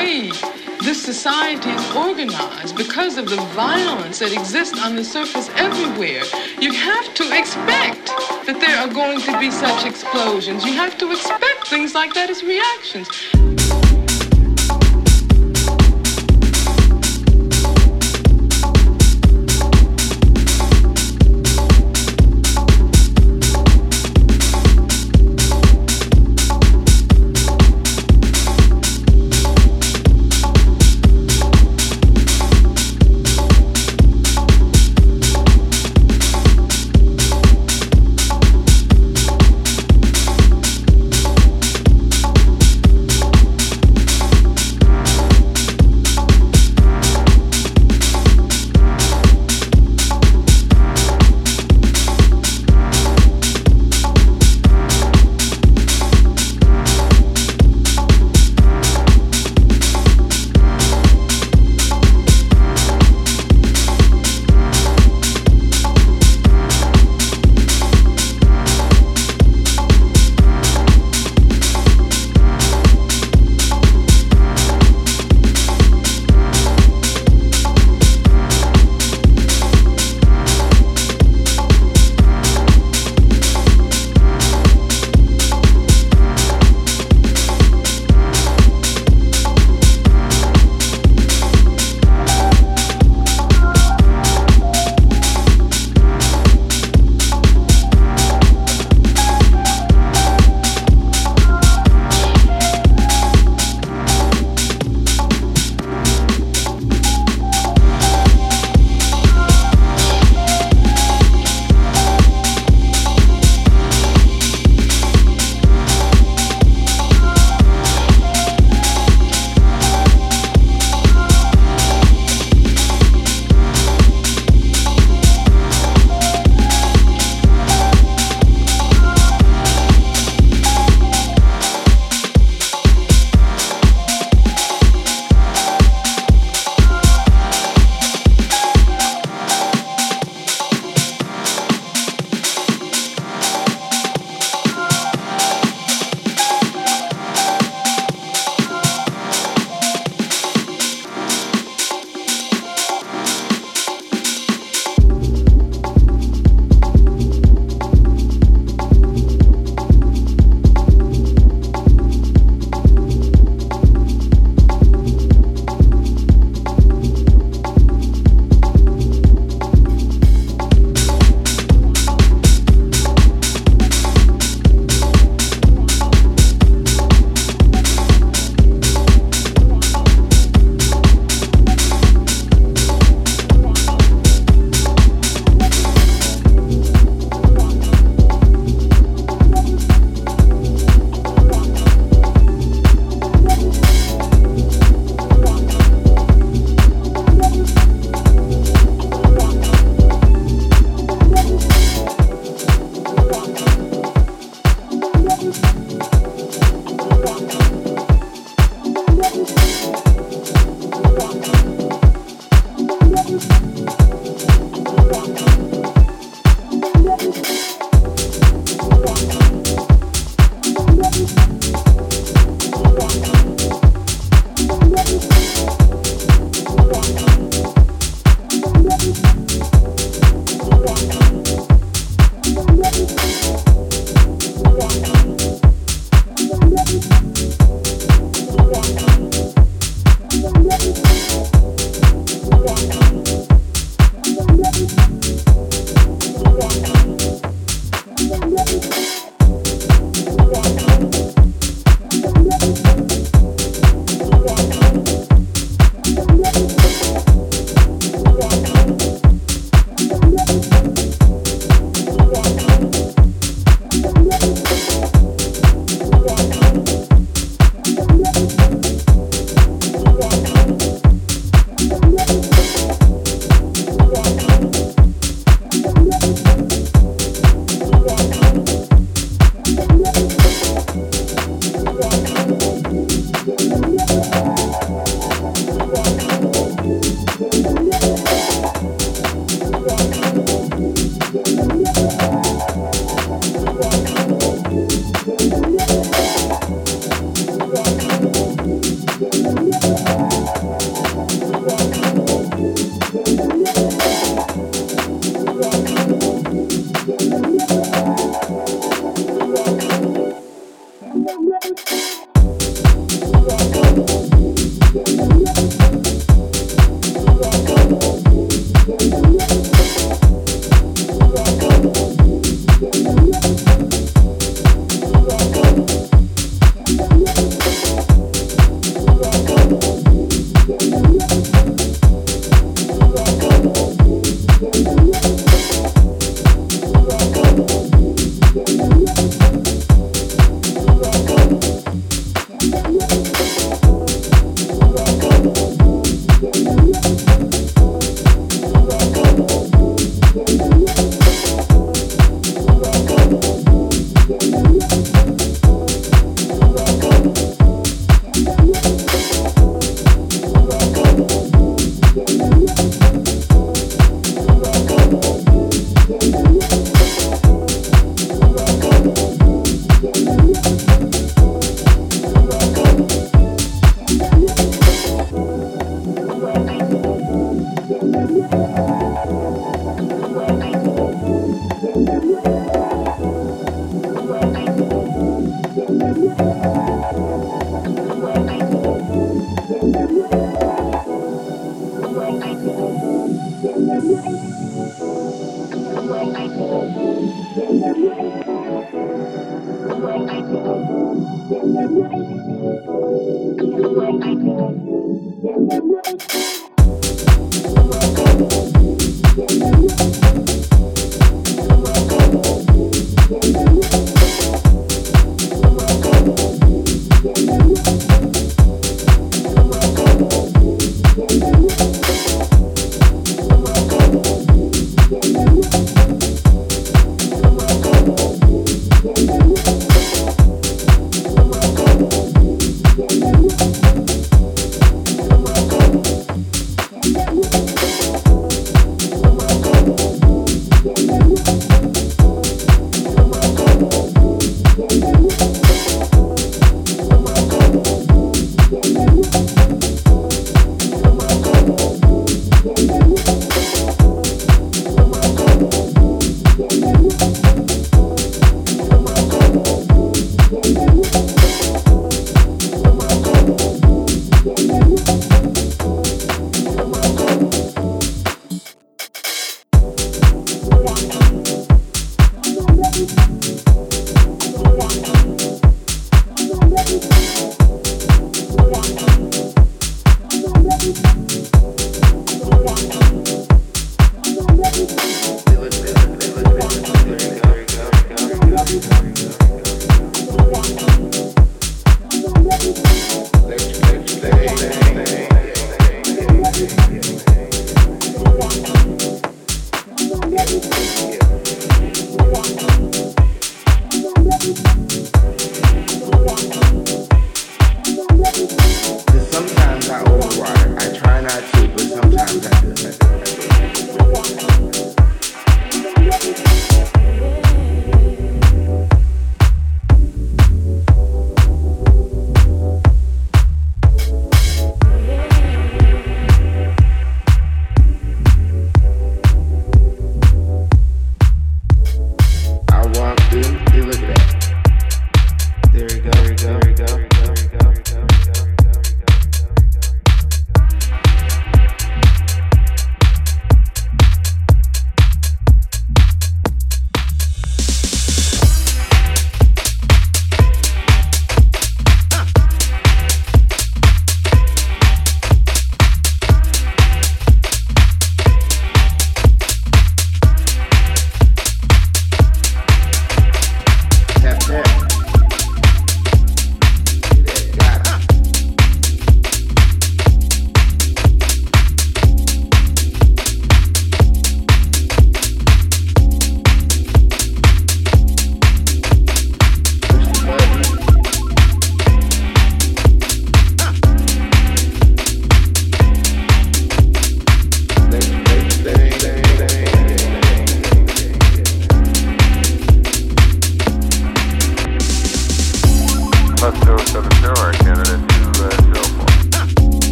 way this society is organized, because of the violence that exists on the surface everywhere, you have to expect that there are going to be such explosions. You have to expect things like that as reactions.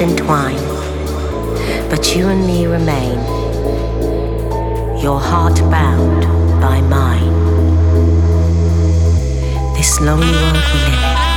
entwine, but you and me remain, your heart bound by mine. This lonely world we live.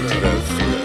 Return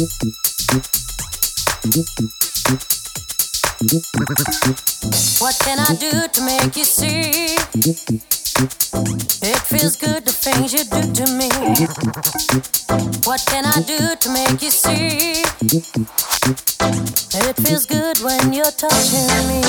What can I do to make you see? It feels good the things you do to me. What can I do to make you see? It feels good when you're touching me.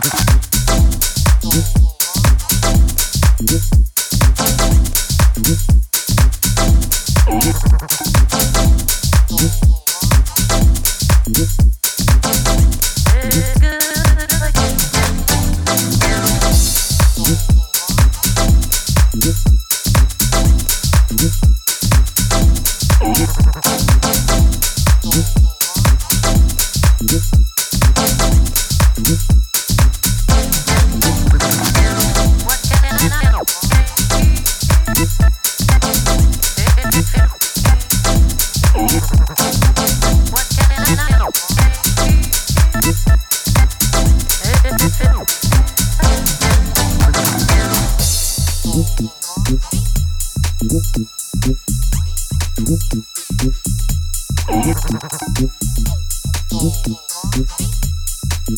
Perfect.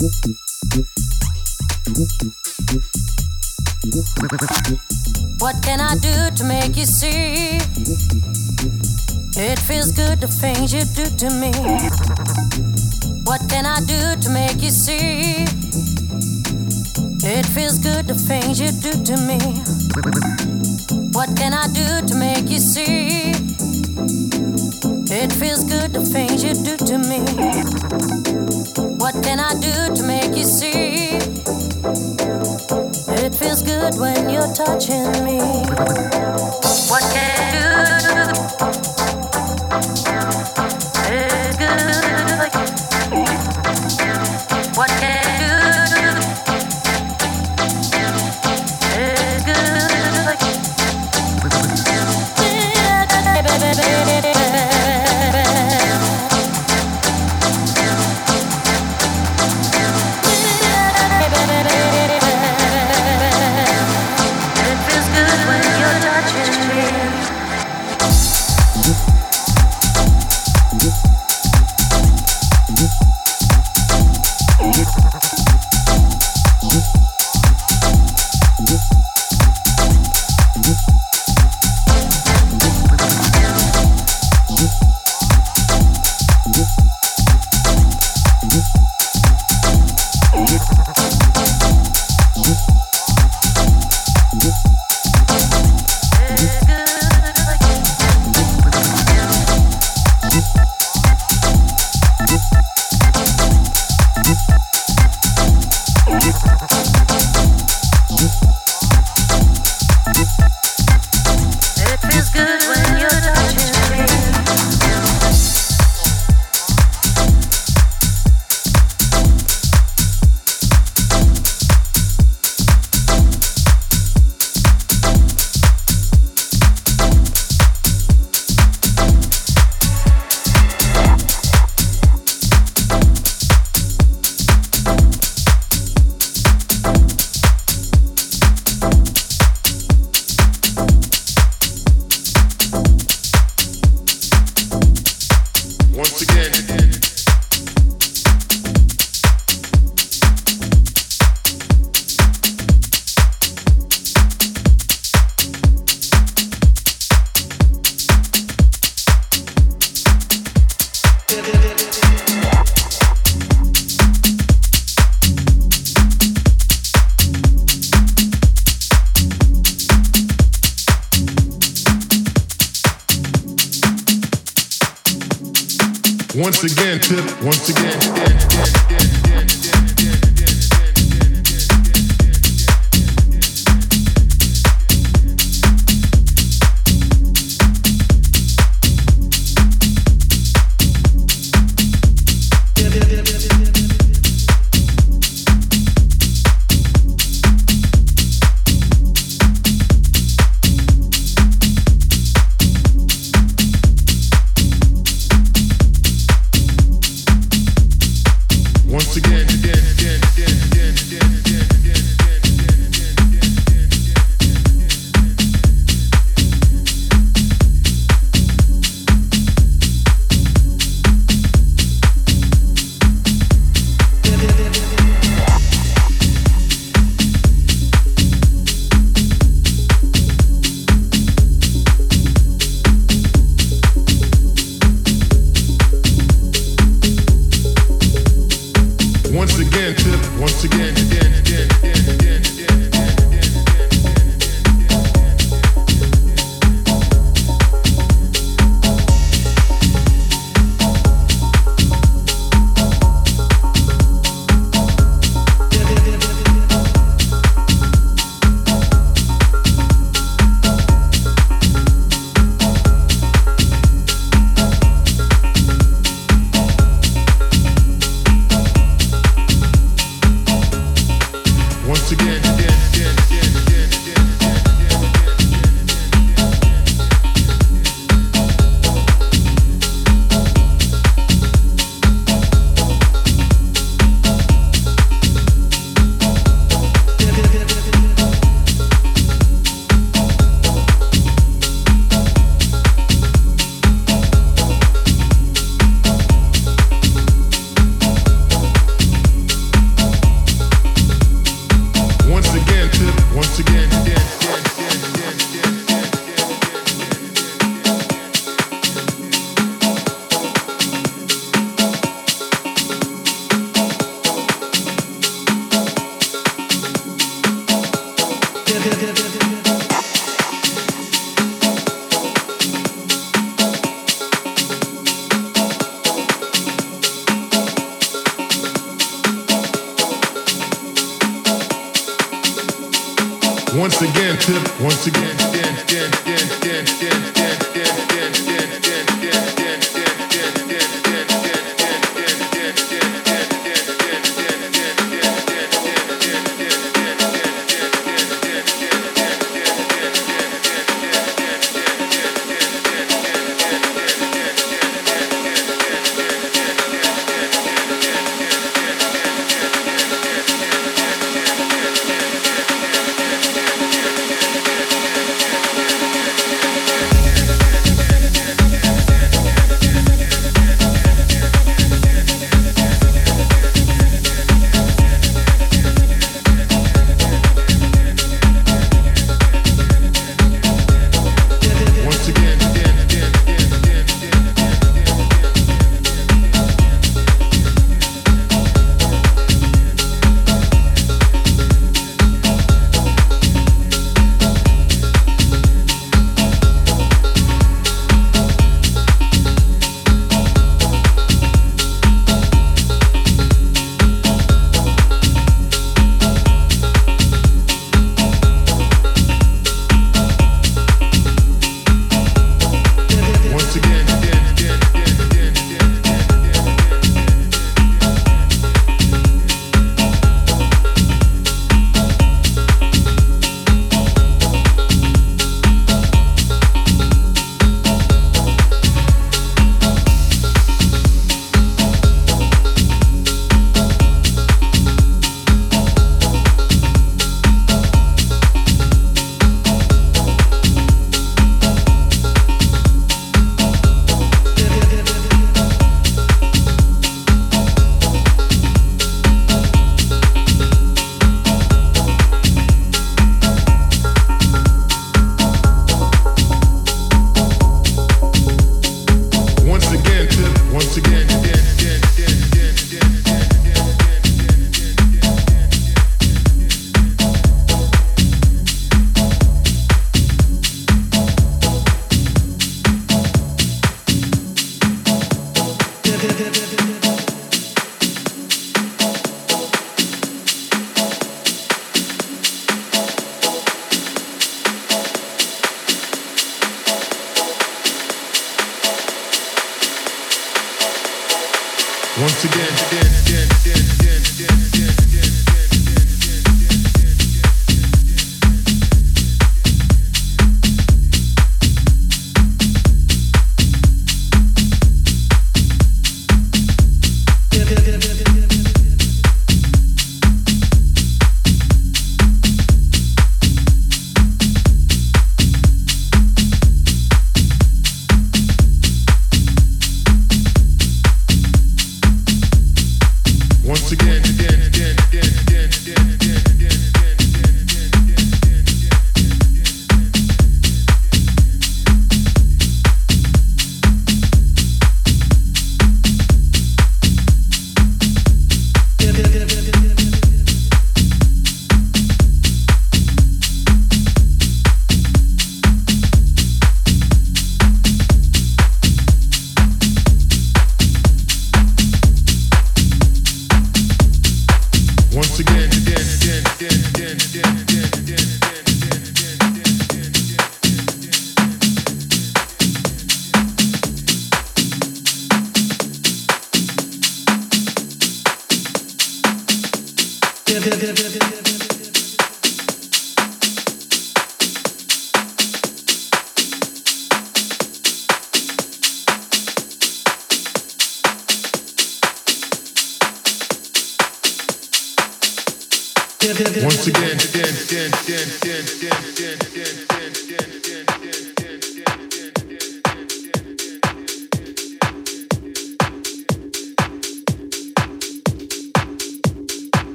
What can I do to make you see? It feels good the things you do to me. What can I do to make you see? It feels good the things you do to me. What can I do to make you see? It feels good the things you do to me. What can I do to make you see? It feels good when you're touching me. What can I do?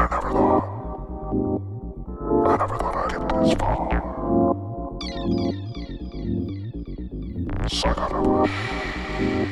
I never thought. I never thought I'd get this far. So a rush.